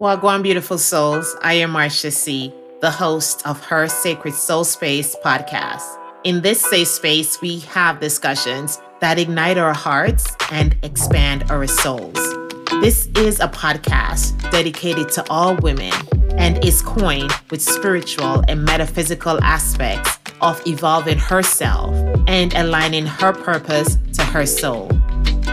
Wagwan Beautiful Souls, I am Marsha C., the host of Her Sacred Soul Space podcast. In this safe space, we have discussions that ignite our hearts and expand our souls. This is a podcast dedicated to all women and is coined with spiritual and metaphysical aspects of evolving herself and aligning her purpose to her soul.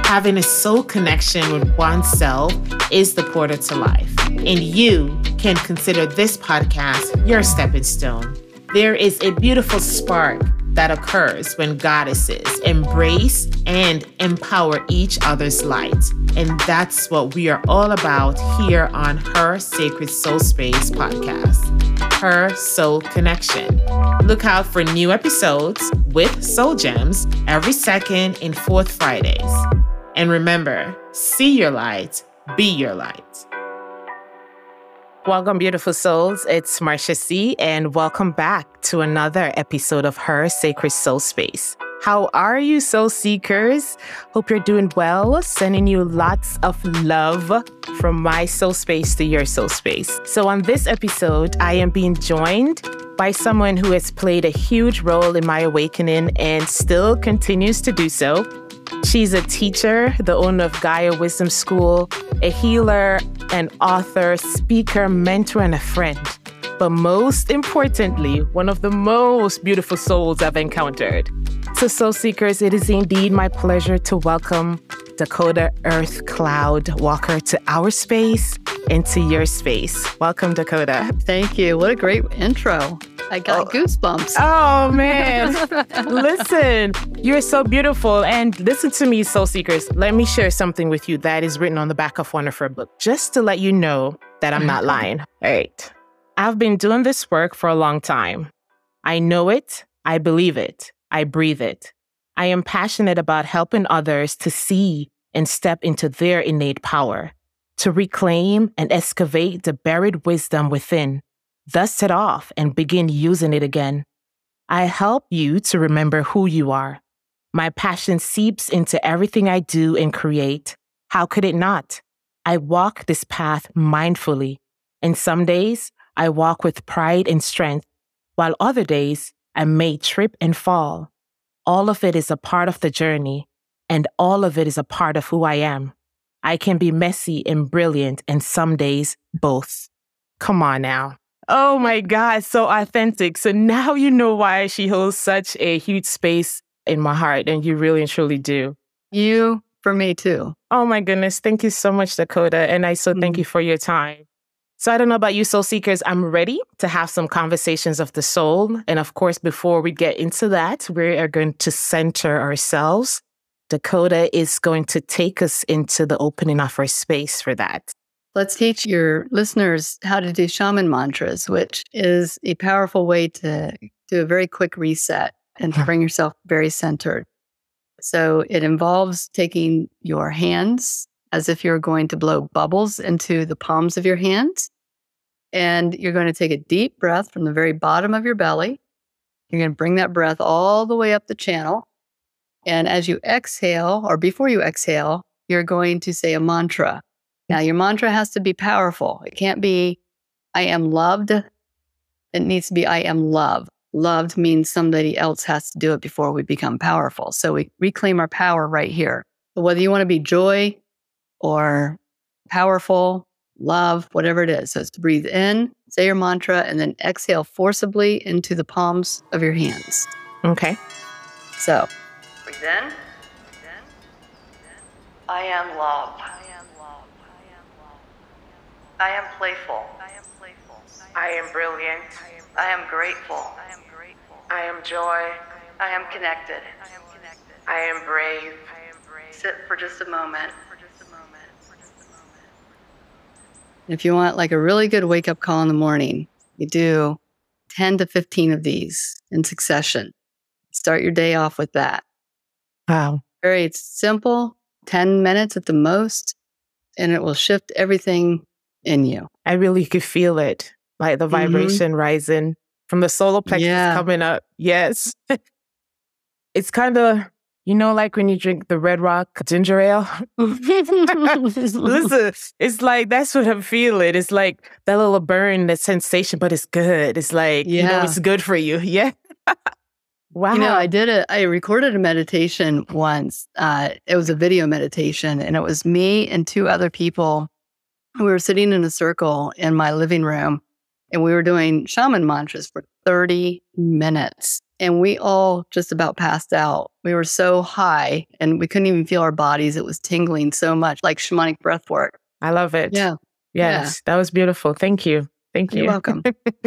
Having a soul connection with oneself is the portal to life, and you can consider this podcast your stepping stone. There is a beautiful spark that occurs when goddesses embrace and empower each other's light. And that's what we are all about here on Her Sacred Soul Space podcast. Her Soul Connection. Look out for new episodes with Soul Gems every second and fourth Fridays. And remember, see your light, be your light. Welcome, beautiful souls. It's Marsha C, and welcome back to another episode of Her Sacred Soul Space. How are you, soul seekers? Hope you're doing well. Sending you lots of love from my soul space to your soul space. So, on this episode, I am being joined by someone who has played a huge role in my awakening and still continues to do so. She's a teacher, the owner of Gaia Wisdom School, a healer, an author, speaker, mentor, and a friend. But most importantly, one of the most beautiful souls I've encountered. So, Soul Seekers, it is indeed my pleasure to welcome Dakota Earth Cloud Walker to our space and to your space. Welcome, Dakota. Thank you. What a great intro. I got oh. goosebumps. Oh, man. listen, you're so beautiful. And listen to me, Soul Seekers. Let me share something with you that is written on the back of one of her books, just to let you know that I'm not lying. All right. I've been doing this work for a long time. I know it, I believe it, I breathe it. I am passionate about helping others to see and step into their innate power, to reclaim and excavate the buried wisdom within dust it off and begin using it again. I help you to remember who you are. My passion seeps into everything I do and create. How could it not? I walk this path mindfully, and some days I walk with pride and strength, while other days I may trip and fall. All of it is a part of the journey, and all of it is a part of who I am. I can be messy and brilliant, and some days both. Come on now. Oh my God, so authentic. So now you know why she holds such a huge space in my heart, and you really and truly do. You for me too. Oh my goodness. Thank you so much, Dakota. And I so mm-hmm. thank you for your time. So I don't know about you, soul seekers. I'm ready to have some conversations of the soul. And of course, before we get into that, we are going to center ourselves. Dakota is going to take us into the opening of our space for that. Let's teach your listeners how to do shaman mantras, which is a powerful way to do a very quick reset and to bring yourself very centered. So it involves taking your hands as if you're going to blow bubbles into the palms of your hands. And you're going to take a deep breath from the very bottom of your belly. You're going to bring that breath all the way up the channel. And as you exhale, or before you exhale, you're going to say a mantra. Now, your mantra has to be powerful. It can't be, I am loved. It needs to be, I am love. Loved means somebody else has to do it before we become powerful. So we reclaim our power right here. So whether you want to be joy or powerful, love, whatever it is. So it's to breathe in, say your mantra, and then exhale forcibly into the palms of your hands. Okay. So breathe in. Breathe in. I am love. I am playful. I am playful. I am brilliant. I am grateful. I am grateful. I am joy. I am connected. I am connected. I am brave. I am brave. Sit for just a moment. For just a moment. For just a moment. If you want like a really good wake up call in the morning, you do 10 to 15 of these in succession. Start your day off with that. Wow. Very simple, 10 minutes at the most, and it will shift everything in you. I really could feel it, like the mm-hmm. vibration mm-hmm. rising from the solar plexus yeah. coming up. Yes. it's kind of, You know, like when you drink the Red Rock ginger ale? Listen, it's like that's what I'm feeling. It's like that little burn, that sensation, but it's good. It's like, yeah. you know, it's good for you. Yeah. wow. You know, I did it. I recorded a meditation once. Uh, it was a video meditation, and it was me and two other people. We were sitting in a circle in my living room, and we were doing shaman mantras for 30 minutes and we all just about passed out. We were so high and we couldn't even feel our bodies. It was tingling so much, like shamanic breath work. I love it. Yeah. Yes, yeah. that was beautiful. Thank you. Thank you. You're welcome.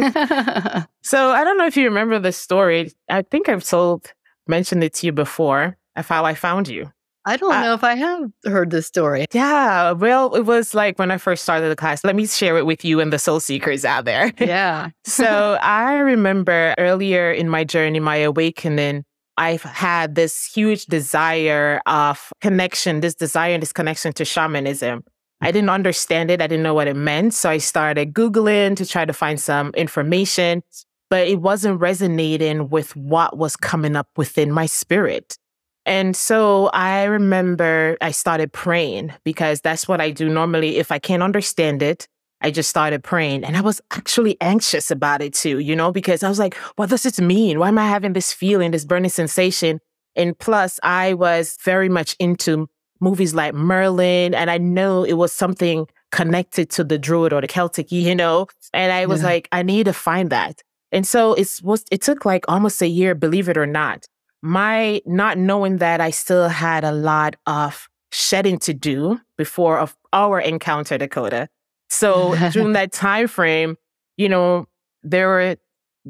so I don't know if you remember this story. I think I've told mentioned it to you before of how I found you. I don't uh, know if I have heard this story. Yeah. Well, it was like when I first started the class. Let me share it with you and the soul seekers out there. Yeah. so I remember earlier in my journey, my awakening, I've had this huge desire of connection, this desire and this connection to shamanism. I didn't understand it. I didn't know what it meant. So I started Googling to try to find some information, but it wasn't resonating with what was coming up within my spirit. And so I remember I started praying because that's what I do normally. If I can't understand it, I just started praying. And I was actually anxious about it too, you know, because I was like, what does this mean? Why am I having this feeling, this burning sensation? And plus, I was very much into movies like Merlin, and I know it was something connected to the Druid or the Celtic, you know? And I was yeah. like, I need to find that. And so it was it took like almost a year, believe it or not, my not knowing that I still had a lot of shedding to do before of our encounter, Dakota. So during that time frame, you know, there were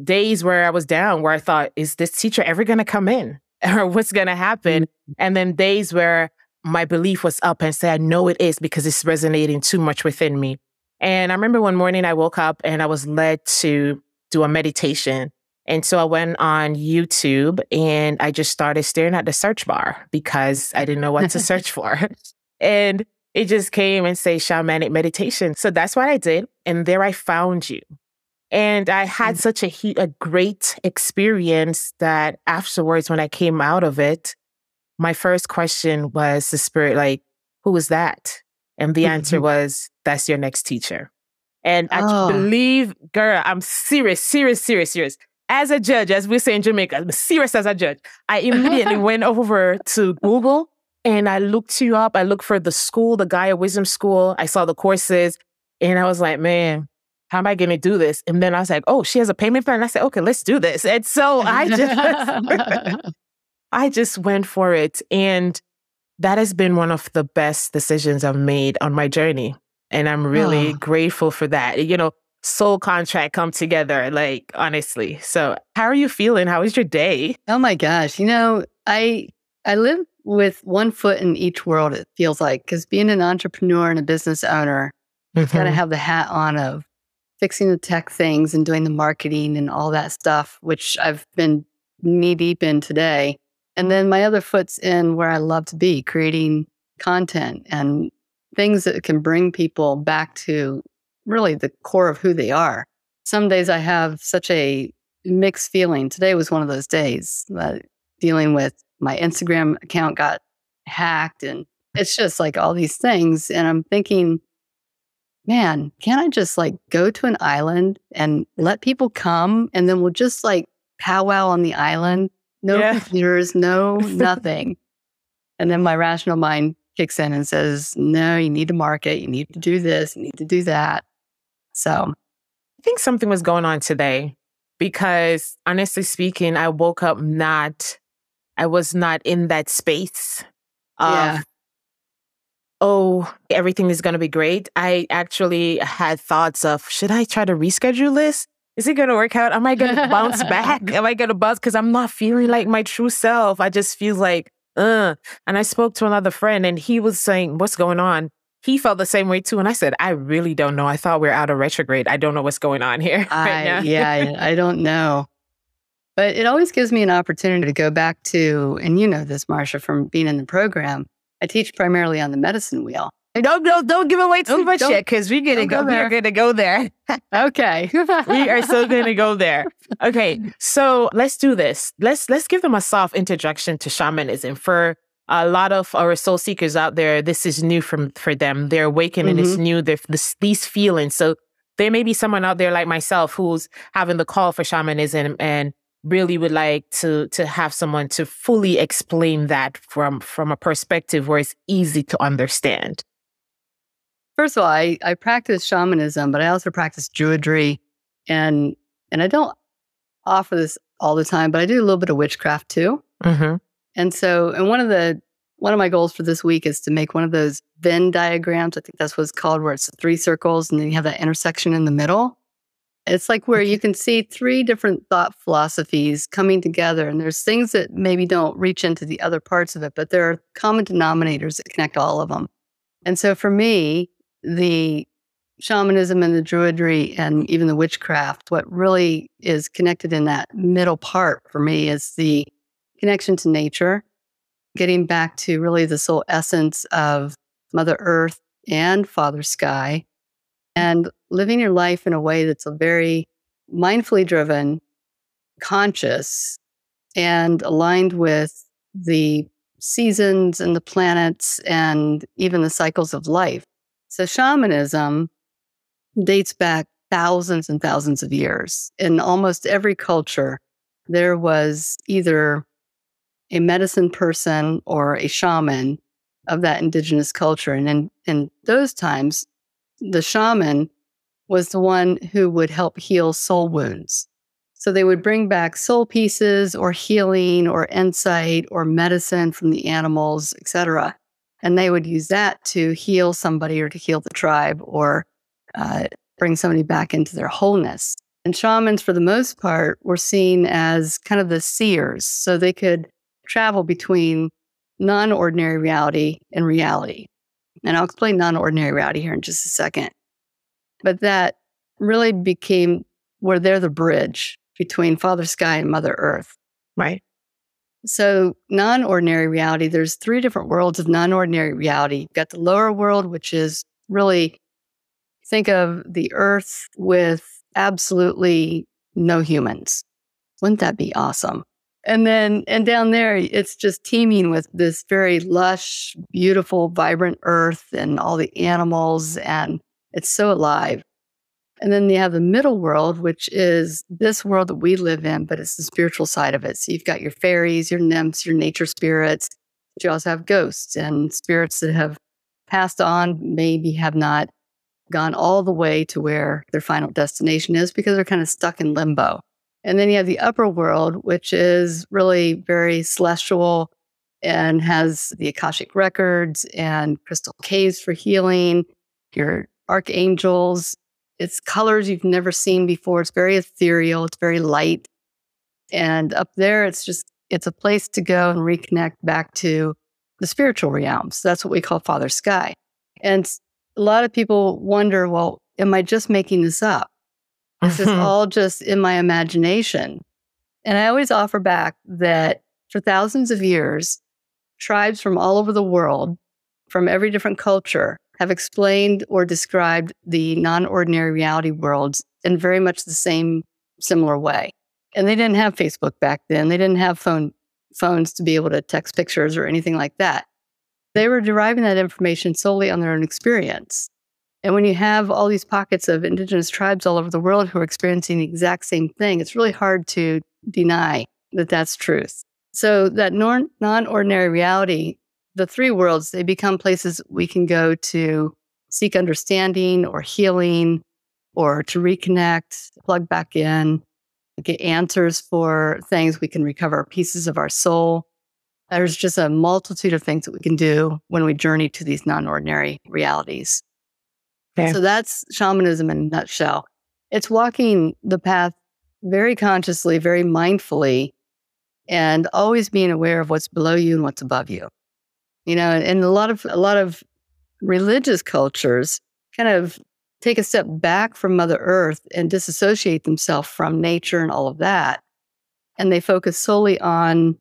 days where I was down where I thought, is this teacher ever going to come in? Or what's going to happen? Mm-hmm. And then days where my belief was up and said, I know it is because it's resonating too much within me. And I remember one morning I woke up and I was led to do a meditation. And so I went on YouTube and I just started staring at the search bar because I didn't know what to search for. And it just came and say shamanic meditation. So that's what I did. And there I found you. And I had mm. such a, a great experience that afterwards, when I came out of it, my first question was the spirit, like, who was that? And the answer was, that's your next teacher. And I oh. believe, girl, I'm serious, serious, serious, serious as a judge, as we say in Jamaica, I'm serious as a judge. I immediately went over to Google and I looked you up. I looked for the school, the Gaia Wisdom School. I saw the courses and I was like, man, how am I going to do this? And then I was like, oh, she has a payment plan. I said, okay, let's do this. And so I just, I just went for it. And that has been one of the best decisions I've made on my journey. And I'm really oh. grateful for that. You know, soul contract come together like honestly. So how are you feeling? How was your day? Oh my gosh you know i i live with one foot in each world it feels like because being an entrepreneur and a business owner mm-hmm. you got to have the hat on of fixing the tech things and doing the marketing and all that stuff which i've been knee deep in today. And then my other foot's in where i love to be creating content and things that can bring people back to really the core of who they are. Some days I have such a mixed feeling. Today was one of those days uh, dealing with my Instagram account got hacked and it's just like all these things. And I'm thinking, man, can't I just like go to an island and let people come and then we'll just like powwow on the island? No yeah. computers, no nothing. and then my rational mind kicks in and says, no, you need to market, you need to do this, you need to do that. So I think something was going on today because honestly speaking, I woke up not, I was not in that space of, yeah. oh, everything is going to be great. I actually had thoughts of, should I try to reschedule this? Is it going to work out? Am I going to bounce back? Am I going to bounce? Because I'm not feeling like my true self. I just feel like, uh. And I spoke to another friend and he was saying, what's going on? He felt the same way too. And I said, I really don't know. I thought we are out of retrograde. I don't know what's going on here. right I, yeah, I don't know. But it always gives me an opportunity to go back to, and you know this, Marsha, from being in the program. I teach primarily on the medicine wheel. Don't don't don't give away too much yet because we're gonna go, go there. we're gonna go there. Okay. we are so gonna go there. Okay, so let's do this. Let's let's give them a soft introduction to shamanism for a lot of our soul seekers out there. This is new from for them. They're awakening. It's new. They're this, these feelings. So there may be someone out there like myself who's having the call for shamanism and really would like to to have someone to fully explain that from from a perspective where it's easy to understand. First of all, I, I practice shamanism, but I also practice druidry and and I don't offer this all the time, but I do a little bit of witchcraft too. Mm-hmm. And so, and one of the one of my goals for this week is to make one of those Venn diagrams. I think that's what it's called, where it's three circles and then you have that intersection in the middle. It's like where you can see three different thought philosophies coming together, and there's things that maybe don't reach into the other parts of it, but there are common denominators that connect all of them. And so, for me, the shamanism and the druidry and even the witchcraft, what really is connected in that middle part for me is the connection to nature, getting back to really the soul essence of Mother Earth and Father Sky, and living your life in a way that's a very mindfully driven, conscious, and aligned with the seasons and the planets and even the cycles of life. So, shamanism dates back thousands and thousands of years. In almost every culture, there was either a medicine person or a shaman of that indigenous culture. And in, in those times, the shaman was the one who would help heal soul wounds. So they would bring back soul pieces or healing or insight or medicine from the animals, etc. And they would use that to heal somebody or to heal the tribe or uh, bring somebody back into their wholeness. And shamans, for the most part, were seen as kind of the seers. So they could travel between non ordinary reality and reality. And I'll explain non ordinary reality here in just a second. But that really became where they're the bridge between Father Sky and Mother Earth. Right. So, non ordinary reality, there's three different worlds of non ordinary reality. You've got the lower world, which is really think of the earth with absolutely no humans. Wouldn't that be awesome? And then, and down there, it's just teeming with this very lush, beautiful, vibrant earth and all the animals, and it's so alive. And then you have the middle world, which is this world that we live in, but it's the spiritual side of it. So you've got your fairies, your nymphs, your nature spirits, but you also have ghosts and spirits that have passed on, maybe have not gone all the way to where their final destination is because they're kind of stuck in limbo. And then you have the upper world, which is really very celestial and has the Akashic records and crystal caves for healing, your archangels. It's colors you've never seen before. It's very ethereal, it's very light. And up there, it's just, it's a place to go and reconnect back to the spiritual realms. That's what we call Father Sky. And a lot of people wonder, well, am I just making this up? This is all just in my imagination. And I always offer back that for thousands of years, tribes from all over the world, from every different culture, have explained or described the non ordinary reality worlds in very much the same similar way. And they didn't have Facebook back then. They didn't have phone phones to be able to text pictures or anything like that. They were deriving that information solely on their own experience. And when you have all these pockets of indigenous tribes all over the world who are experiencing the exact same thing, it's really hard to deny that that's truth. So that non ordinary reality, the three worlds, they become places we can go to seek understanding or healing or to reconnect, plug back in, get answers for things. We can recover pieces of our soul. There's just a multitude of things that we can do when we journey to these non ordinary realities. Okay. So that's shamanism in a nutshell. It's walking the path very consciously, very mindfully, and always being aware of what's below you and what's above you. You know, and a lot of a lot of religious cultures kind of take a step back from Mother Earth and disassociate themselves from nature and all of that. And they focus solely on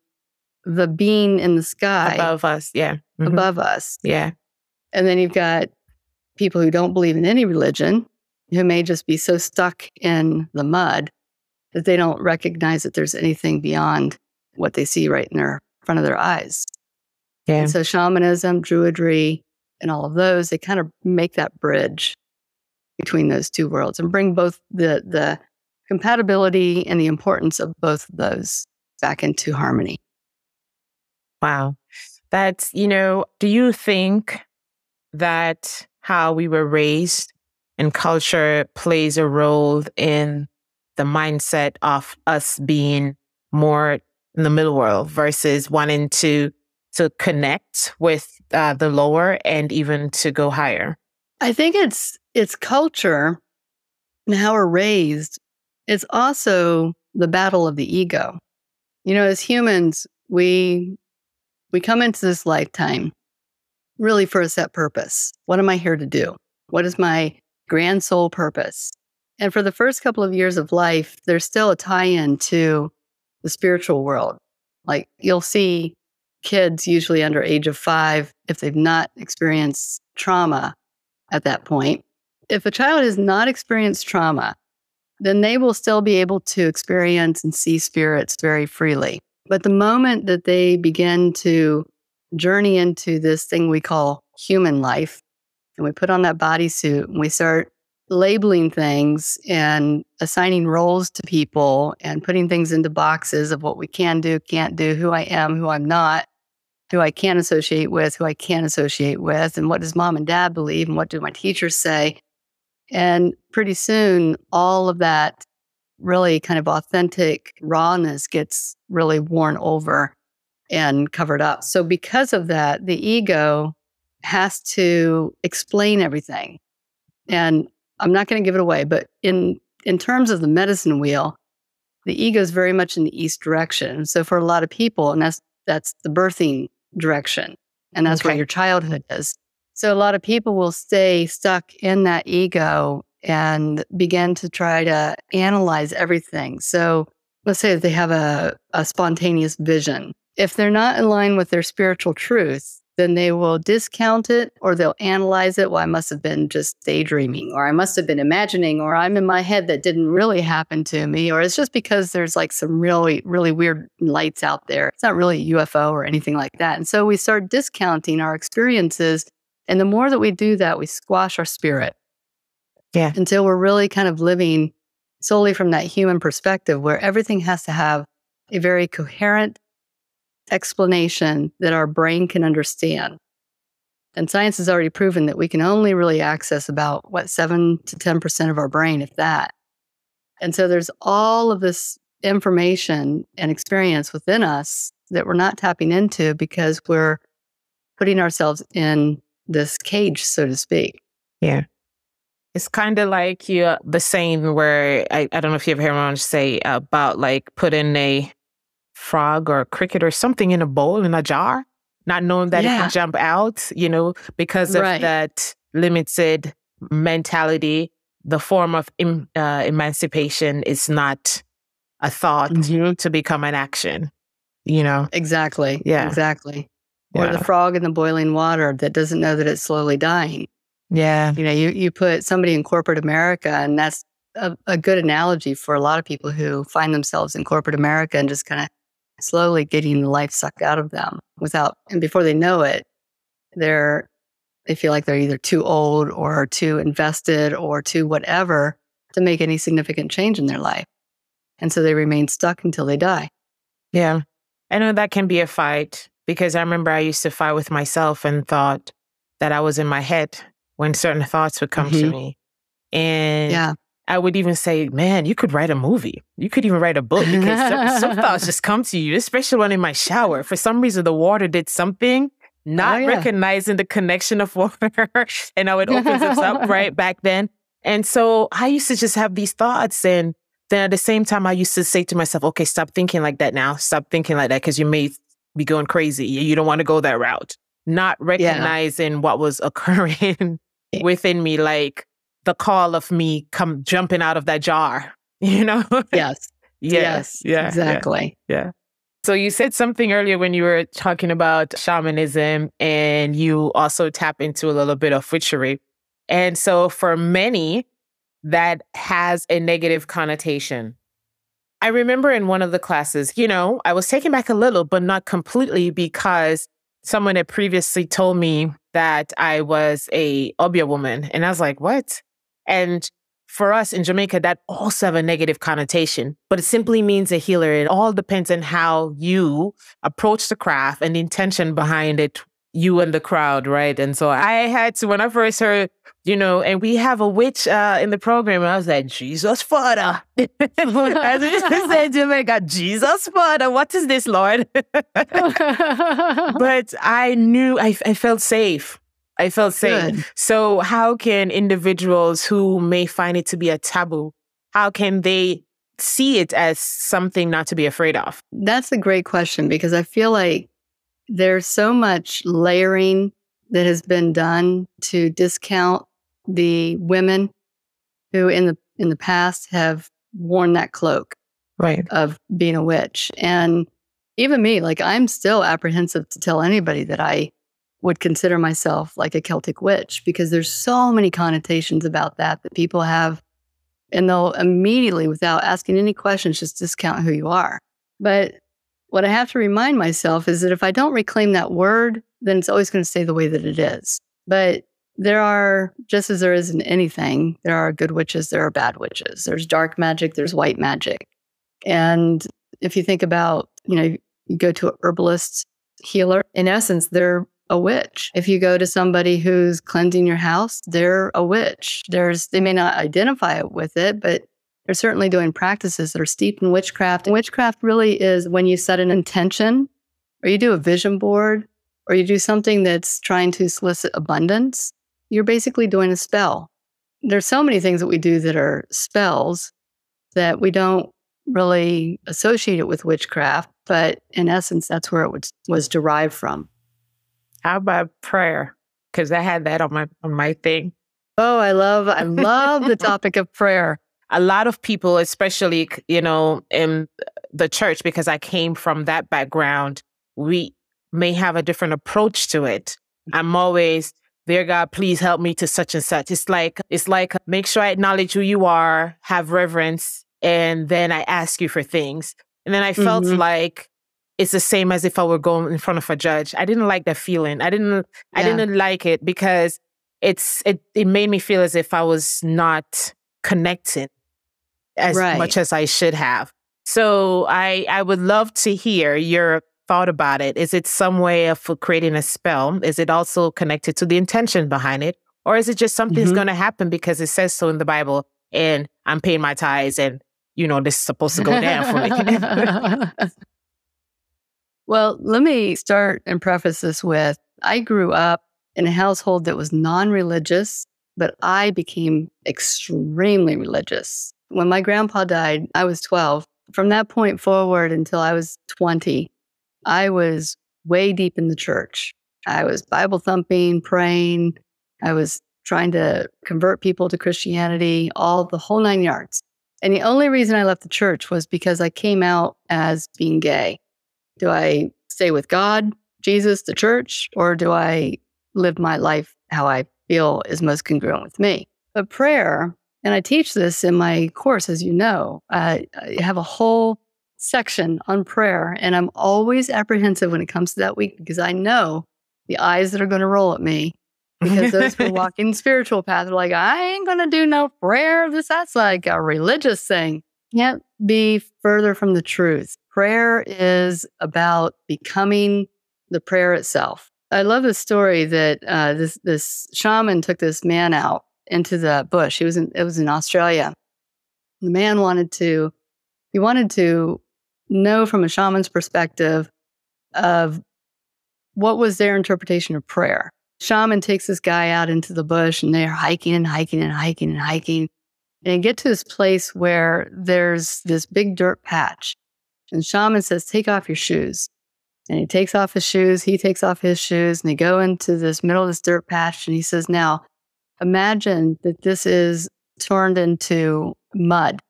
the being in the sky above us. Yeah. Mhm. above us. Yeah. And then you've got people who don't believe in any religion, who may just be so stuck in the mud that they don't recognize that there's anything beyond what they see right in their front of their eyes. Yeah. And so shamanism, druidry, and all of those, they kind of make that bridge between those two worlds and bring both the the compatibility and the importance of both of those back into harmony. Wow. That's, you know, do you think that how we were raised and culture plays a role in the mindset of us being more in the middle world versus wanting to to connect with uh, the lower and even to go higher? I think it's it's culture and how we're raised. It's also the battle of the ego. You know, as humans, we we come into this lifetime really for a set purpose. What am I here to do? What is my grand soul purpose? And for the first couple of years of life, there's still a tie in to the spiritual world. Like you'll see kids, usually under age of five, if they've not experienced trauma at that point. If a child has not experienced trauma, then they will still be able to experience and see spirits very freely. But the moment that they begin to journey into this thing we call human life, and we put on that bodysuit and we start labeling things and assigning roles to people and putting things into boxes of what we can do, can't do, who I am, who I'm not, who I can associate with, who I can't associate with, and what does mom and dad believe, and what do my teachers say. And pretty soon, all of that really kind of authentic rawness gets really worn over and covered up. So, because of that, the ego has to explain everything. And I'm not going to give it away, but in in terms of the medicine wheel, the ego is very much in the east direction. So for a lot of people, and that's that's the birthing direction, and that's okay. where your childhood is. So a lot of people will stay stuck in that ego and begin to try to analyze everything. So let's say that they have a, a spontaneous vision. If they're not in line with their spiritual truth, then they will discount it or they'll analyze it. Well, I must have been just daydreaming, or I must have been imagining, or I'm in my head that didn't really happen to me, or it's just because there's like some really, really weird lights out there. It's not really UFO or anything like that. And so we start discounting our experiences. And the more that we do that, we squash our spirit. Yeah. Until we're really kind of living solely from that human perspective where everything has to have a very coherent explanation that our brain can understand. And science has already proven that we can only really access about what 7 to 10% of our brain if that. And so there's all of this information and experience within us that we're not tapping into because we're putting ourselves in this cage so to speak. Yeah. It's kind of like you the saying where I, I don't know if you ever heard anyone say about like putting a frog or a cricket or something in a bowl in a jar, not knowing that yeah. it can jump out, you know, because of right. that limited mentality. The form of em, uh, emancipation is not a thought mm-hmm. to become an action, you know? Exactly. Yeah. Exactly. Or the frog in the boiling water that doesn't know that it's slowly dying. Yeah. You know, you, you put somebody in corporate America, and that's a, a good analogy for a lot of people who find themselves in corporate America and just kind of slowly getting the life sucked out of them without, and before they know it, they're, they feel like they're either too old or too invested or too whatever to make any significant change in their life. And so they remain stuck until they die. Yeah. I know that can be a fight because I remember I used to fight with myself and thought that I was in my head when certain thoughts would come mm-hmm. to me. And yeah. I would even say, man, you could write a movie. You could even write a book because some, some, thoughts just come to you, especially when in my shower. For some reason, the water did something, not oh, yeah. recognizing the connection of water and how it opens us up right back then. And so I used to just have these thoughts. And then at the same time, I used to say to myself, okay, stop thinking like that now. Stop thinking like that because you may be going crazy. You don't want to go that route. Not recognizing yeah. what was occurring eh. within me, like, the call of me come jumping out of that jar, you know? yes. yes. Yeah. Exactly. Yeah. yeah. So you said something earlier when you were talking about shamanism and you also tap into a little bit of witchery. And so for many, that has a negative connotation. I remember in one of the classes, you know, I was taken back a little, but not completely because someone had previously told me that I was a Obeah woman. And I was like, what? And for us in Jamaica, that also have a negative connotation, but it simply means a healer. It all depends on how you approach the craft and the intention behind it you and the crowd, right? And so I had to, when I first heard, you know, and we have a witch uh, in the program, I was like, Jesus Father. As we said Jamaica, Jesus Father, what is this, Lord? but I knew, I, I felt safe. I felt safe. Good. So, how can individuals who may find it to be a taboo, how can they see it as something not to be afraid of? That's a great question because I feel like there's so much layering that has been done to discount the women who in the in the past have worn that cloak right of being a witch and even me like i'm still apprehensive to tell anybody that i would consider myself like a celtic witch because there's so many connotations about that that people have and they'll immediately without asking any questions just discount who you are but what I have to remind myself is that if I don't reclaim that word, then it's always going to stay the way that it is. But there are, just as there is in anything, there are good witches, there are bad witches. There's dark magic, there's white magic. And if you think about, you know, you go to a herbalist healer, in essence, they're a witch. If you go to somebody who's cleansing your house, they're a witch. There's they may not identify with it, but they're certainly doing practices that are steeped in witchcraft. And witchcraft really is when you set an intention or you do a vision board or you do something that's trying to solicit abundance, you're basically doing a spell. There's so many things that we do that are spells that we don't really associate it with witchcraft, but in essence, that's where it was, was derived from. How about prayer? Because I had that on my on my thing. Oh, I love I love the topic of prayer a lot of people, especially, you know, in the church, because I came from that background, we may have a different approach to it. I'm always, dear God, please help me to such and such. It's like, it's like, make sure I acknowledge who you are, have reverence, and then I ask you for things. And then I felt mm-hmm. like it's the same as if I were going in front of a judge. I didn't like that feeling. I didn't, yeah. I didn't like it because it's, it, it made me feel as if I was not connected as right. much as I should have. So I I would love to hear your thought about it. Is it some way of creating a spell? Is it also connected to the intention behind it? Or is it just something's mm-hmm. going to happen because it says so in the Bible and I'm paying my tithes and, you know, this is supposed to go down for me? well, let me start and preface this with I grew up in a household that was non religious, but I became extremely religious when my grandpa died, I was 12. From that point forward until I was 20, I was way deep in the church. I was Bible thumping, praying. I was trying to convert people to Christianity, all the whole nine yards. And the only reason I left the church was because I came out as being gay. Do I stay with God, Jesus, the church, or do I live my life how I feel is most congruent with me? But prayer and I teach this in my course, as you know. I have a whole section on prayer, and I'm always apprehensive when it comes to that week because I know the eyes that are going to roll at me because those who are walking spiritual path are like, I ain't going to do no prayer. This, that's like a religious thing. Can't be further from the truth. Prayer is about becoming the prayer itself. I love the story that uh, this this shaman took this man out into the bush. He was in, it was in Australia. The man wanted to, he wanted to know from a shaman's perspective of what was their interpretation of prayer. Shaman takes this guy out into the bush and they're hiking and hiking and hiking and hiking. And they get to this place where there's this big dirt patch. And shaman says, Take off your shoes. And he takes off his shoes, he takes off his shoes, and they go into this middle of this dirt patch. And he says, Now, imagine that this is turned into mud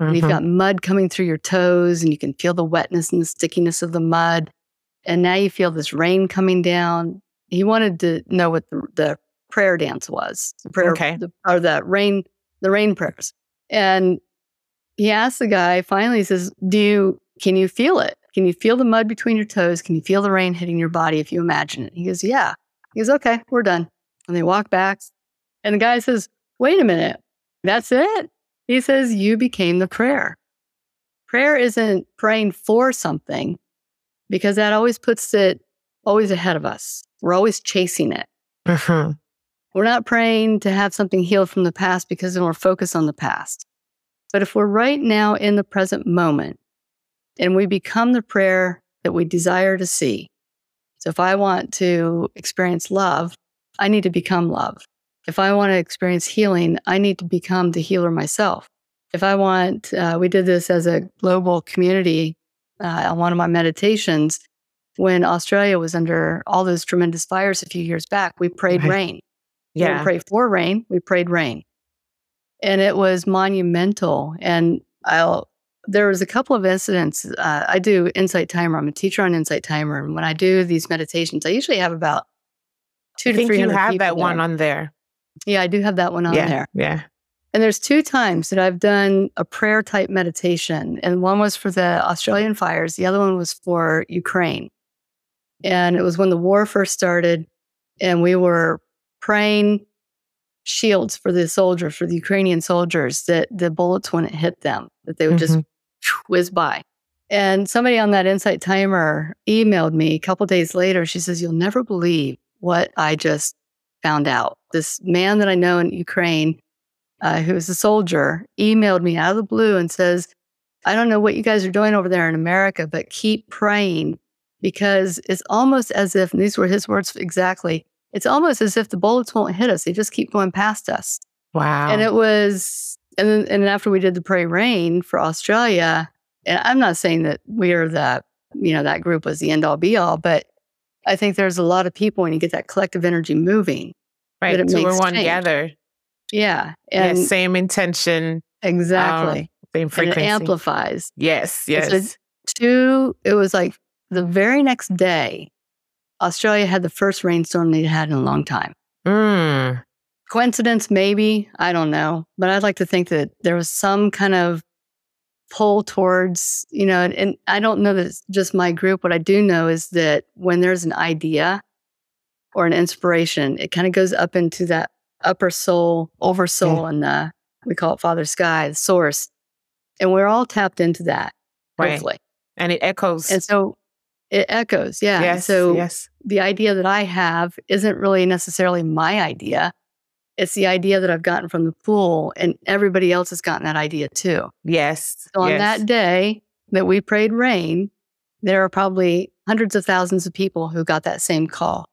and you've mm-hmm. got mud coming through your toes and you can feel the wetness and the stickiness of the mud. And now you feel this rain coming down. He wanted to know what the, the prayer dance was, the prayer, Okay. the, or the rain, the rain prayers. And he asked the guy, finally, he says, Do you, can you feel it? Can you feel the mud between your toes? Can you feel the rain hitting your body if you imagine it? He goes, Yeah. He goes, Okay, we're done. And they walk back. And the guy says, Wait a minute. That's it? He says, You became the prayer. Prayer isn't praying for something because that always puts it always ahead of us. We're always chasing it. Mhm. We're not praying to have something healed from the past because then we're focused on the past. But if we're right now in the present moment and we become the prayer that we desire to see. So if I want to experience love, I need to become love. If I want to experience healing, I need to become the healer myself. If I want, uh, we did this as a global community uh, on one of my meditations when Australia was under all those tremendous fires a few years back. We prayed Right. rain. Yeah. We didn't pray for rain. We prayed rain. And it was monumental. And I'll, there was a couple of incidents. Uh, I do Insight Timer. I'm a teacher on Insight Timer. And when I do these meditations, I usually have about two I to three you have that one there. on there. Yeah, I do have that one on yeah. there. Yeah. And there's two times that I've done a prayer type meditation. And one was for the Australian fires, the other one was for Ukraine. And it was when the war first started, and we were praying shields for the soldiers, for the Ukrainian soldiers, that the bullets wouldn't hit them, that they would just Mhm. Whiz by. And somebody on that Insight Timer emailed me a couple days later. She says, You'll never believe what I just found out. This man that I know in Ukraine, uh, who is a soldier, emailed me out of the blue and says, I don't know what you guys are doing over there in America, but keep praying because it's almost as if, and these were his words exactly, it's almost as if the bullets won't hit us. They just keep going past us. Wow. And it was, and then, and after we did the pray rain for Australia, and I'm not saying that we are the, you know, that group was the end all be all, but I think there's a lot of people when you get that collective energy moving. right. it Two makes or one change. together. Yeah. Yeah, same intention, exactly. same and frequency. it amplifies. yes. Yes. Two, it was like the very next day, Australia had the first rainstorm they'd had in a long time. Mm. Coincidence, maybe. I don't know. But I'd like to think that there was some kind of pull towards, you know, and, and I don't know that it's just my group. What I do know is that when there's an idea or an inspiration, it kind of goes up into that upper soul, over soul, mm. and the, we call it Father Sky, the source. And we're all tapped into that, Right. hopefully. And it echoes. And so it echoes. Yeah. Yes. So yes. the idea that I have isn't really necessarily my idea. It's the idea that I've gotten from the pool, and everybody else has gotten that idea too. Yes. So on yes. that day that we prayed rain, there are probably hundreds of thousands of people who got that same call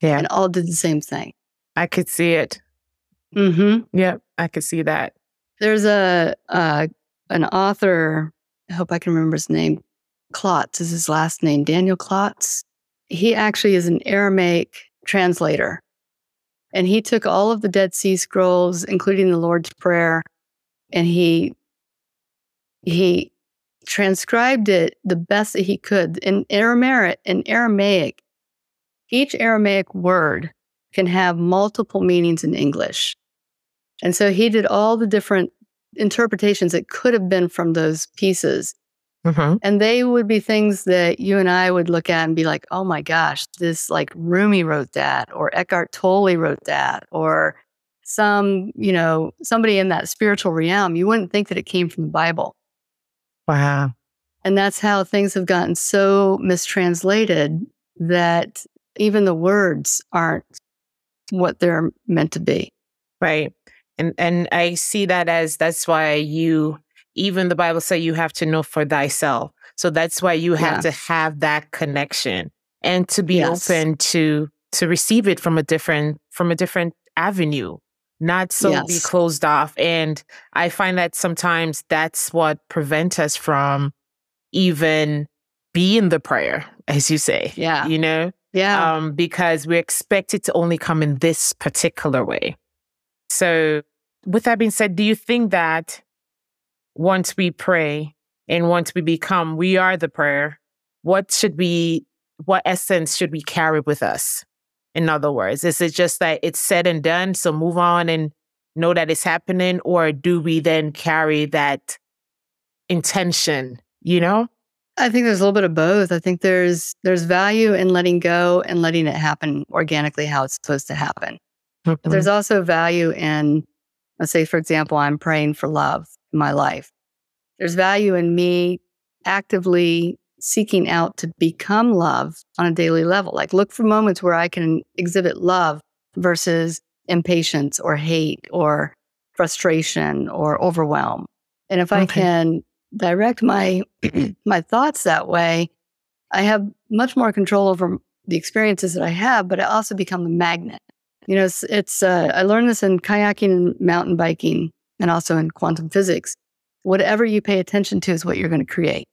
Yeah. and all did the same thing. I could see it. Mm-hmm. Yep. I could see that. There's a uh, an author. I hope I can remember his name. Klotz is his last name. Daniel Klotz. He actually is an Aramaic translator, and he took all of the Dead Sea Scrolls, including the Lord's Prayer, and he he transcribed it the best that he could in Aramaic. In Aramaic, each Aramaic word can have multiple meanings in English. And so he did all the different interpretations that could have been from those pieces. Hmm And they would be things that you and I would look at and be like, oh my gosh, this like Rumi wrote that, or Eckhart Tolle wrote that, or some, you know, somebody in that spiritual realm. You wouldn't think that it came from the Bible. Wow. And that's how things have gotten so mistranslated that even the words aren't what they're meant to be. Right. And and I see that as that's why you even the Bible say you have to know for thyself. So that's why you have to have that connection and to be Yes. open to to receive it from a different from a different avenue, not so be closed off. And I find that sometimes that's what prevents us from even being the prayer, as you say. Yeah. You know? Yeah. um, because we expect it to only come in this particular way. So, with that being said, do you think that once we pray and once we become, we are the prayer, what should we, what essence should we carry with us? In other words, is it just that it's said and done? So move on and know that it's happening? Or do we then carry that intention, you know? I think there's a little bit of both. I think there's there's value in letting go and letting it happen organically how it's supposed to happen. Mm-hmm. But there's also value in let's say for example I'm praying for love in my life. There's value in me actively seeking out to become love on a daily level. Like look for moments where I can exhibit love versus impatience or hate or frustration or overwhelm. And if okay. I can direct my my thoughts that way, I have much more control over the experiences that I have, but I also become a magnet. You know, it's, it's uh, I learned this in kayaking and mountain biking and also in quantum physics. Whatever you pay attention to is what you're going to create.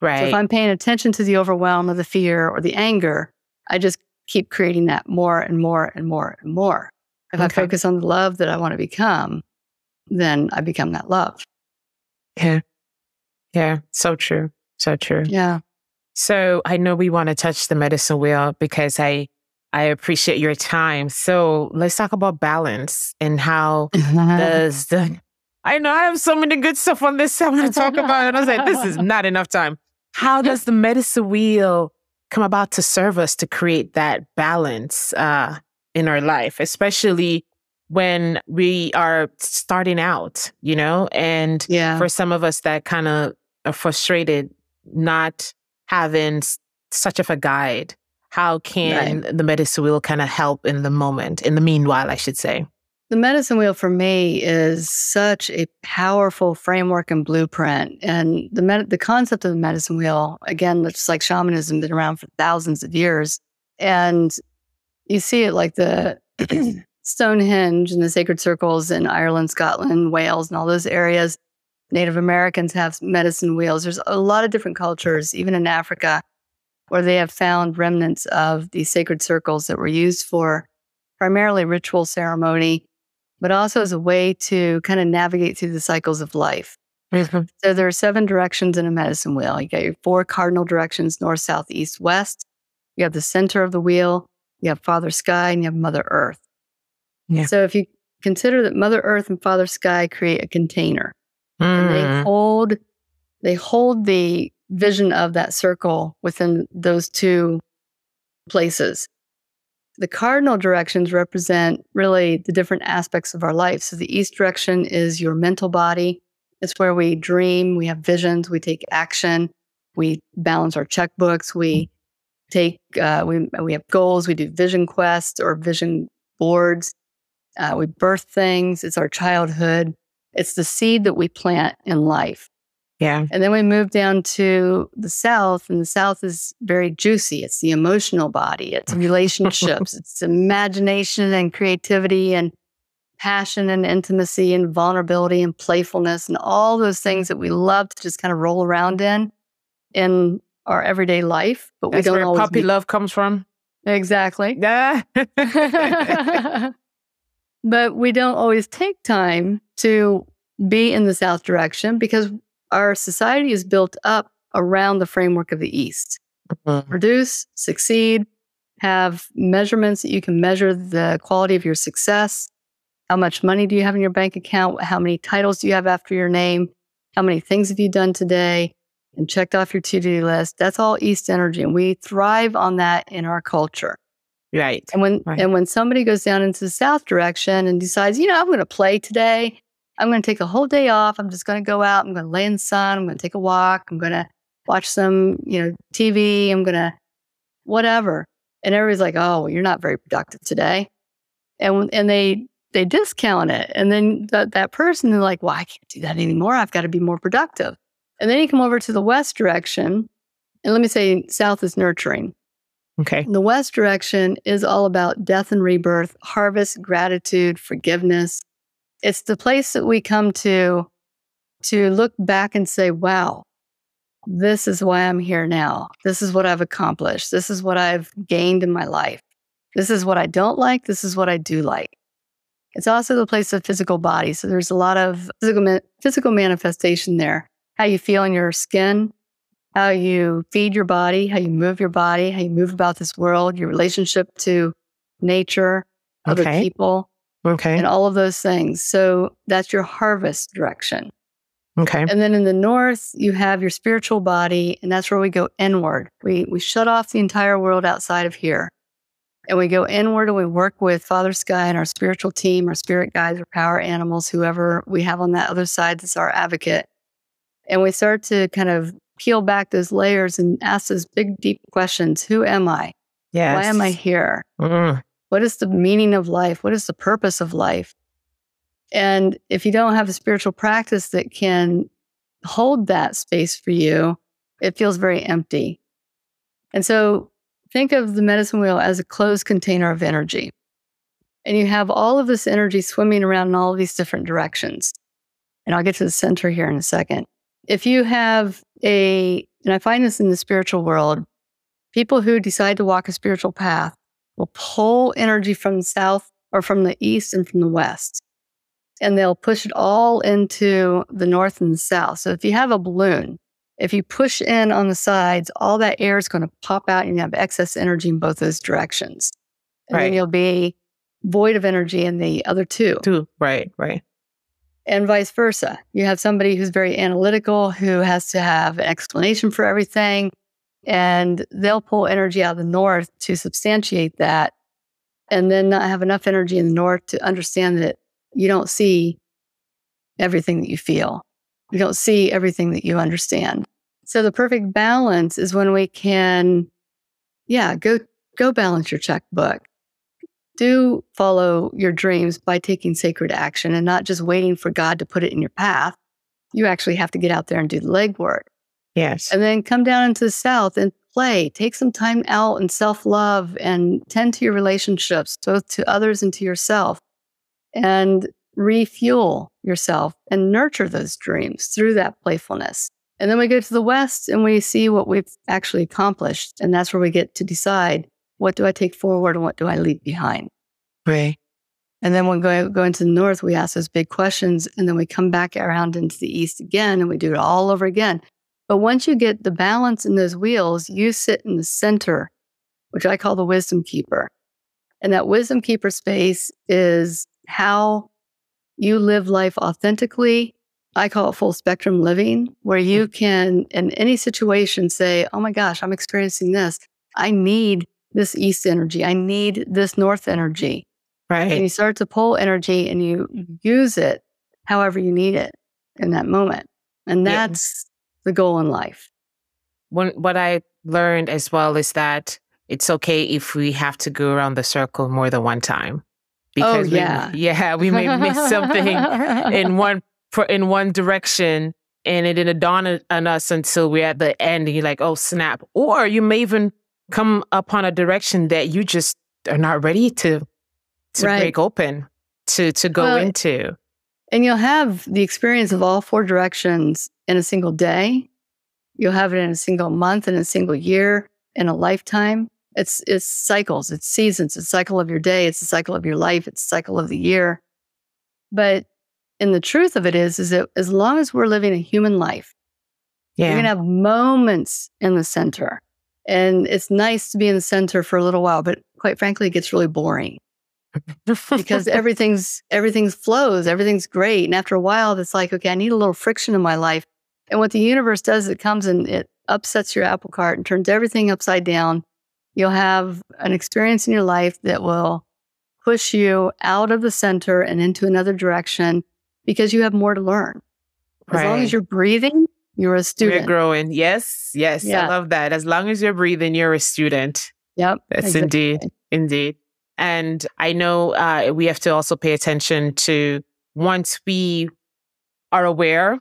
Right. So if I'm paying attention to the overwhelm or the fear or the anger, I just keep creating that more and more and more and more. If okay. I focus on the love that I want to become, then I become that love. Yeah. Yeah. So true. So true. Yeah. So I know we want to touch the medicine wheel because I I appreciate your time. So let's talk about balance and how does the I know I have so many good stuff on this I want to talk about. And I was like, this is not enough time. How does the medicine wheel come about to serve us to create that balance? Uh, in our life, especially when we are starting out, you know? And yeah. for some of us that kind of are frustrated not having such of a guide, how can right. the medicine wheel kind of help in the moment, in the meanwhile, I should say? The medicine wheel for me is such a powerful framework and blueprint. And the med- the concept of the medicine wheel, again, just like shamanism, been around for thousands of years. And you see it like the Stonehenge and the sacred circles in Ireland, Scotland, Wales, and all those areas. Native Americans have medicine wheels. There's a lot of different cultures, even in Africa, where they have found remnants of these sacred circles that were used for primarily ritual ceremony, but also as a way to kind of navigate through the cycles of life. Mm-hmm. So there are seven directions in a medicine wheel. You got your four cardinal directions north, south, east, west. You have the center of the wheel, you have Father Sky and you have Mother Earth. Yeah. So if you consider that Mother Earth and Father Sky create a container, mm. and they mm. hold they hold the vision of that circle within those two places. The cardinal directions represent really the different aspects of our life. So the east direction is your mental body. It's where we dream, we have visions, we take action, we balance our checkbooks, we take uh, we we have goals. We do vision quests or vision boards. Uh, we birth things. It's our childhood. It's the seed that we plant in life. Yeah. And then we move down to the South, and the South is very juicy. It's the emotional body, it's relationships, it's imagination and creativity and passion and intimacy and vulnerability and playfulness and all those things that we love to just kind of roll around in in our everyday life, but That's we don't where always puppy be- love comes from. Exactly. Yeah. but we don't always take time to be in the south direction because our society is built up around the framework of the east. Mm-hmm. Produce, succeed, have measurements that you can measure the quality of your success. How much money do you have in your bank account? How many titles do you have after your name? How many things have you done today? and checked off your to do list. That's all East energy. And we thrive on that in our culture. Right. And when right. and when somebody goes down into the south direction and decides, you know, I'm going to play today. I'm going to take a whole day off. I'm just going to go out. I'm going to lay in the sun. I'm going to take a walk. I'm going to watch some, you know, TV. I'm going to whatever. And everybody's like, "Oh, well, you're not very productive today," and and they they discount it. And then that that person is like, "Well, I can't do that anymore. I've got to be more productive." And then you come over to the west direction. And let me say, south is nurturing. Okay. The west direction is all about death and rebirth, harvest, gratitude, forgiveness. It's the place that we come to to look back and say, wow, this is why I'm here now. This is what I've accomplished. This is what I've gained in my life. This is what I don't like. This is what I do like. It's also the place of physical body. So there's a lot of physical, physical manifestation there. How you feel in your skin, how you feed your body, how you move your body, how you move about this world, your relationship to nature, other people, Okay. and all of those things. So that's your harvest direction. Okay. And then in the north, you have your spiritual body, and that's where we go inward. We we shut off the entire world outside of here. And we go inward and we work with Father Sky and our spiritual team, our spirit guides, our power animals, whoever we have on that other side that's our advocate. And we start to kind of peel back those layers and ask those big, deep questions. Who am I? Yes. Why am I here? Mm. What is the meaning of life? What is the purpose of life? And if you don't have a spiritual practice that can hold that space for you, it feels very empty. And so think of the medicine wheel as a closed container of energy. And you have all of this energy swimming around in all of these different directions. And I'll get to the center here in a second. If you have a, and I find this in the spiritual world, people who decide to walk a spiritual path will pull energy from the south or from the east and from the west. And they'll push it all into the north and the south. So if you have a balloon, if you push in on the sides, all that air is going to pop out and you have excess energy in both those directions. And Right. then you'll be void of energy in the other two Two. Right. Right. and vice versa. You have somebody who's very analytical, who has to have an explanation for everything, and they'll pull energy out of the north to substantiate that, and then not have enough energy in the north to understand that you don't see everything that you feel. You don't see everything that you understand. So the perfect balance is when we can, yeah, go go balance your checkbook do follow your dreams by taking sacred action and not just waiting for God to put it in your path. You actually have to get out there and do the legwork. Yes. And then come down into the South and play. Take some time out and self love and tend to your relationships, both to others and to yourself, and refuel yourself and nurture those dreams through that playfulness. And then we go to the West and we see what we've actually accomplished. And that's where we get to decide what do I take forward and what do I leave behind. Right. And then when we go, go into the north, we ask those big questions. And then we come back around into the east again and we do it all over again. But once you get the balance in those wheels, you sit in the center, which I call the wisdom keeper. And that wisdom keeper space is how you live life authentically. I call it full spectrum living, where you mm-hmm. can, in any situation, say, Oh my gosh, I'm experiencing this. I need this east energy. I need this north energy Right. and you start to pull energy and you mm-hmm. use it however you need it in that moment. And that's the goal in life. One, what I learned as well is that it's okay if we have to go around the circle more than one time. Oh, we- yeah. yeah, we may miss something in one in one direction and it didn't dawn on- on us until we're at the end and you're like, oh snap. Or you may even come upon a direction that you just are not ready to to Right. break open to to go Well, into. And you'll have the experience of all four directions in a single day. You'll have it in a single month, in a single year, in a lifetime. It's it's cycles, it's seasons, it's a cycle of your day, it's a cycle of your life, it's a cycle of the year. But and the truth of it is, is that as long as we're living a human life, Yeah. You're going to have moments in the center. And it's nice to be in the center for a little while, but quite frankly, it gets really boring because everything's everything's flows, everything's great. And after a while, it's like, okay, I need a little friction in my life. And what the universe does, it comes and it upsets your apple cart and turns everything upside down. You'll have an experience in your life that will push you out of the center and into another direction because you have more to learn. As long as you're breathing, you're a student. growing. Yes, yes. Yeah. I love that. As long as you're breathing, you're a student. Yep. That's exactly. indeed, indeed. And I know uh, we have to also pay attention to once we are aware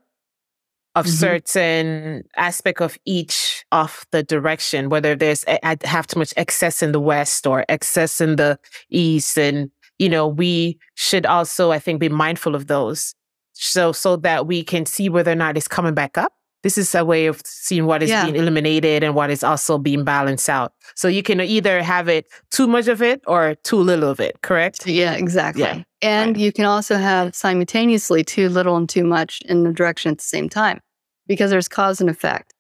of Mhm. certain aspect of each of the direction, whether there's I I have too much excess in the west or excess in the east, and you know we should also I think be mindful of those, so so that we can see whether or not it's coming back up. This is a way of seeing what is Yeah. being eliminated and what is also being balanced out. So you can either have it too much of it or too little of it, correct? Yeah, exactly. Yeah. And Right. you can also have simultaneously too little and too much in the direction at the same time because there's cause and effect.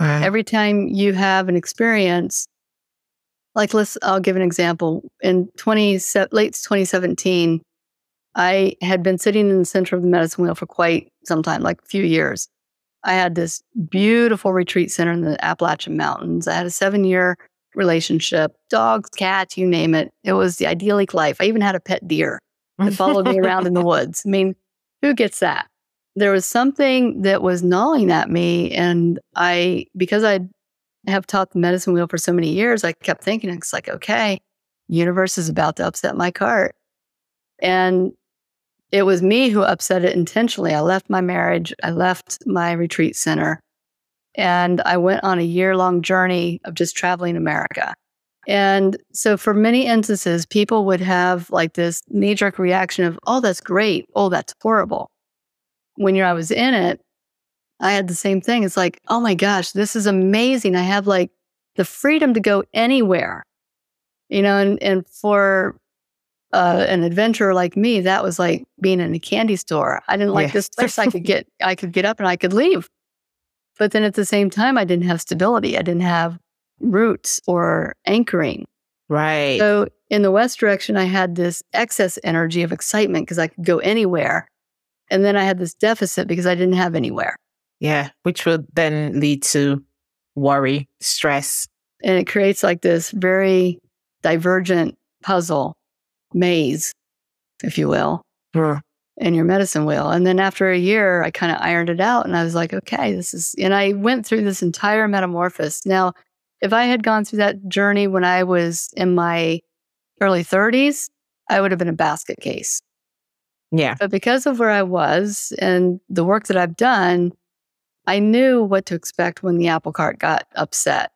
Every time you have an experience, like let's, I'll give an example. In 20, late 2017, I had been sitting in the center of the medicine wheel for quite some time, like a few years. I had this beautiful retreat center in the Appalachian Mountains. I had a seven year relationship, dogs, cats, you name it. It was the idyllic life. I even had a pet deer that followed me around in the woods. I mean, who gets that? There was something that was gnawing at me. And I, because I have taught the medicine wheel for so many years, I kept thinking, it's like, okay, universe is about to upset my cart. And it was me who upset it intentionally. I left my marriage, I left my retreat center, and I went on a year long journey of just traveling America. And so, for many instances, people would have like this knee jerk reaction of, oh, that's great. Oh, that's horrible. When I was in it, I had the same thing. It's like, oh my gosh, this is amazing. I have like the freedom to go anywhere, you know, and, and for uh, an adventurer like me, that was like being in a candy store. I didn't like Yeah. this place. I could get, I could get up and I could leave. But then at the same time, I didn't have stability. I didn't have roots or anchoring. right. So in the west direction, I had this excess energy of excitement because I could go anywhere. And then I had this deficit because I didn't have anywhere. yeah. Which would then lead to worry, stress. And it creates like this very divergent puzzle maze, if you will, Mm. in your medicine wheel. And then after a year, I kind of ironed it out and I was like, okay, this is, and I went through this entire metamorphosis. Now, if I had gone through that journey when I was in my early 30s, I would have been a basket case. Yeah. But because of where I was and the work that I've done, I knew what to expect when the apple cart got upset.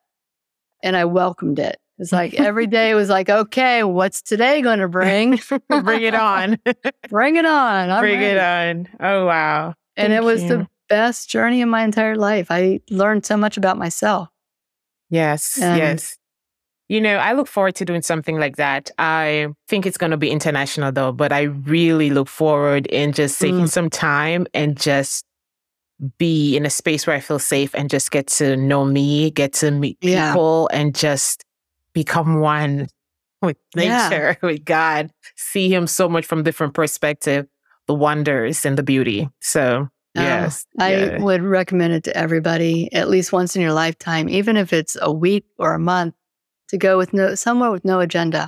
And I welcomed it. It's like every day it was like, okay, what's today going to bring? Bring it on. Bring it on. I'm Bring it on. Oh, wow. And it was you. the best journey in my entire life. I learned so much about myself. Yes, And- yes. You know, I look forward to doing something like that. I think it's going to be international though, but I really look forward in just taking Mm. some time and just be in a space where I feel safe and just get to know me, get to meet Yeah. people and just become one with Yeah. nature, with God, see him so much from different perspective, the wonders and the beauty. So, Oh, yes. I yeah. would recommend it to everybody at least once in your lifetime, even if it's a week or a month, to go with no somewhere with no agenda,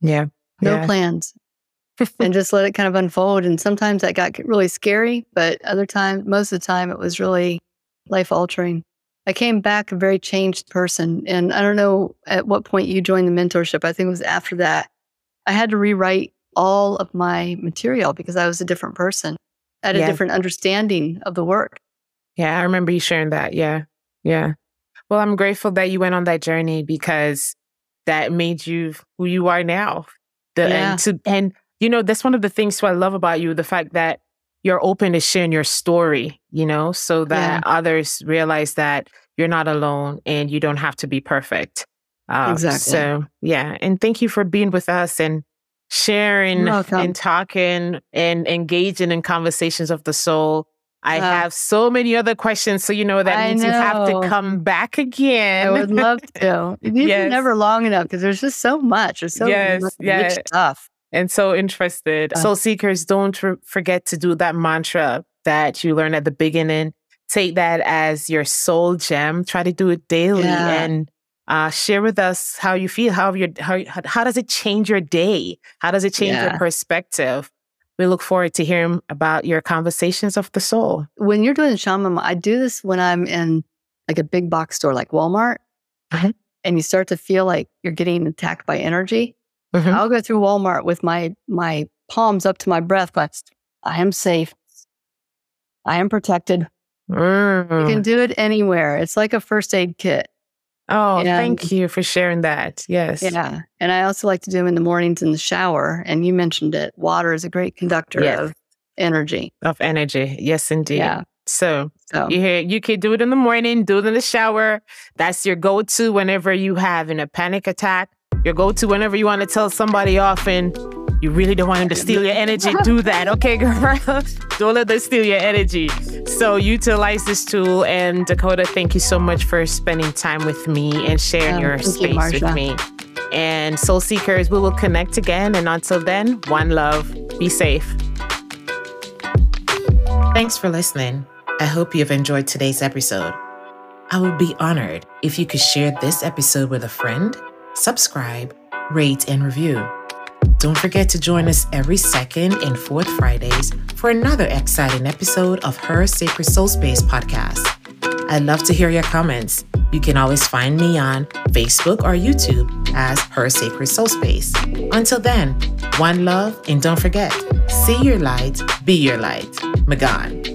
yeah. no yeah. plans, and just let it kind of unfold. And sometimes that got really scary, but other times, most of the time, it was really life altering. I came back a very changed person, and I don't know at what point you joined the mentorship. I think it was after that. I had to rewrite all of my material because I was a different person. I had Yeah. a different understanding of the work. Yeah, I remember you sharing that. Yeah. Yeah. Well, I'm grateful that you went on that journey because that made you who you are now. The, Yeah. And to and you know, that's one of the things too I love about you, the fact that you're open to sharing your story, you know, so that others realize that you're not alone and you don't have to be perfect. Uh, Exactly. So yeah. And thank you for being with us and sharing and talking and engaging in conversations of the soul. I Uh, have so many other questions, so you know that I means you have to come back again. I would love to. These Yes. are never long enough because there's just so much. There's so Yes, much yeah. rich stuff. and so interested. Uh. Soul seekers, don't forget to do that mantra that you learned at the beginning. Take that as your soul gem. Try to do it daily Yeah. and uh, share with us how you feel. How your how how does it change your day? How does it change Yeah. your perspective? We look forward to hearing about your conversations of the soul. When you're doing shaman, I do this when I'm in like a big box store like Walmart, Mhm. and you start to feel like you're getting attacked by energy. Mhm. I'll go through Walmart with my my palms up to my breath, but I am safe. I am protected. You Mm. can do it anywhere. It's like a first aid kit. Oh, And- thank you for sharing that. Yes. Yeah. And I also like to do them in the mornings in the shower. And you mentioned it. Water is a great conductor Yes. of energy. Of energy. Yes, indeed. Yeah. So So you hear you can do it in the morning, do it in the shower. That's your go-to whenever you have in a panic attack. Your go-to whenever you want to tell somebody off and You really don't want him to steal your energy. Do that, okay, girl? don't let them steal your energy. So utilize this tool. And Dakota, thank you so much for spending time with me and sharing um, your space you, with me. And Soul Seekers, we will connect again. And until then, one love. Be safe. Thanks for listening. I hope you've enjoyed today's episode. I would be honored if you could share this episode with a friend, subscribe, rate, and review. Don't forget to join us every second and fourth Fridays for another exciting episode of Her Sacred Soul Space podcast. I'd love to hear your comments. You can always find me on Facebook or YouTube as Her Sacred Soul Space. Until then, one love and don't forget, see your light, be your light. Magan.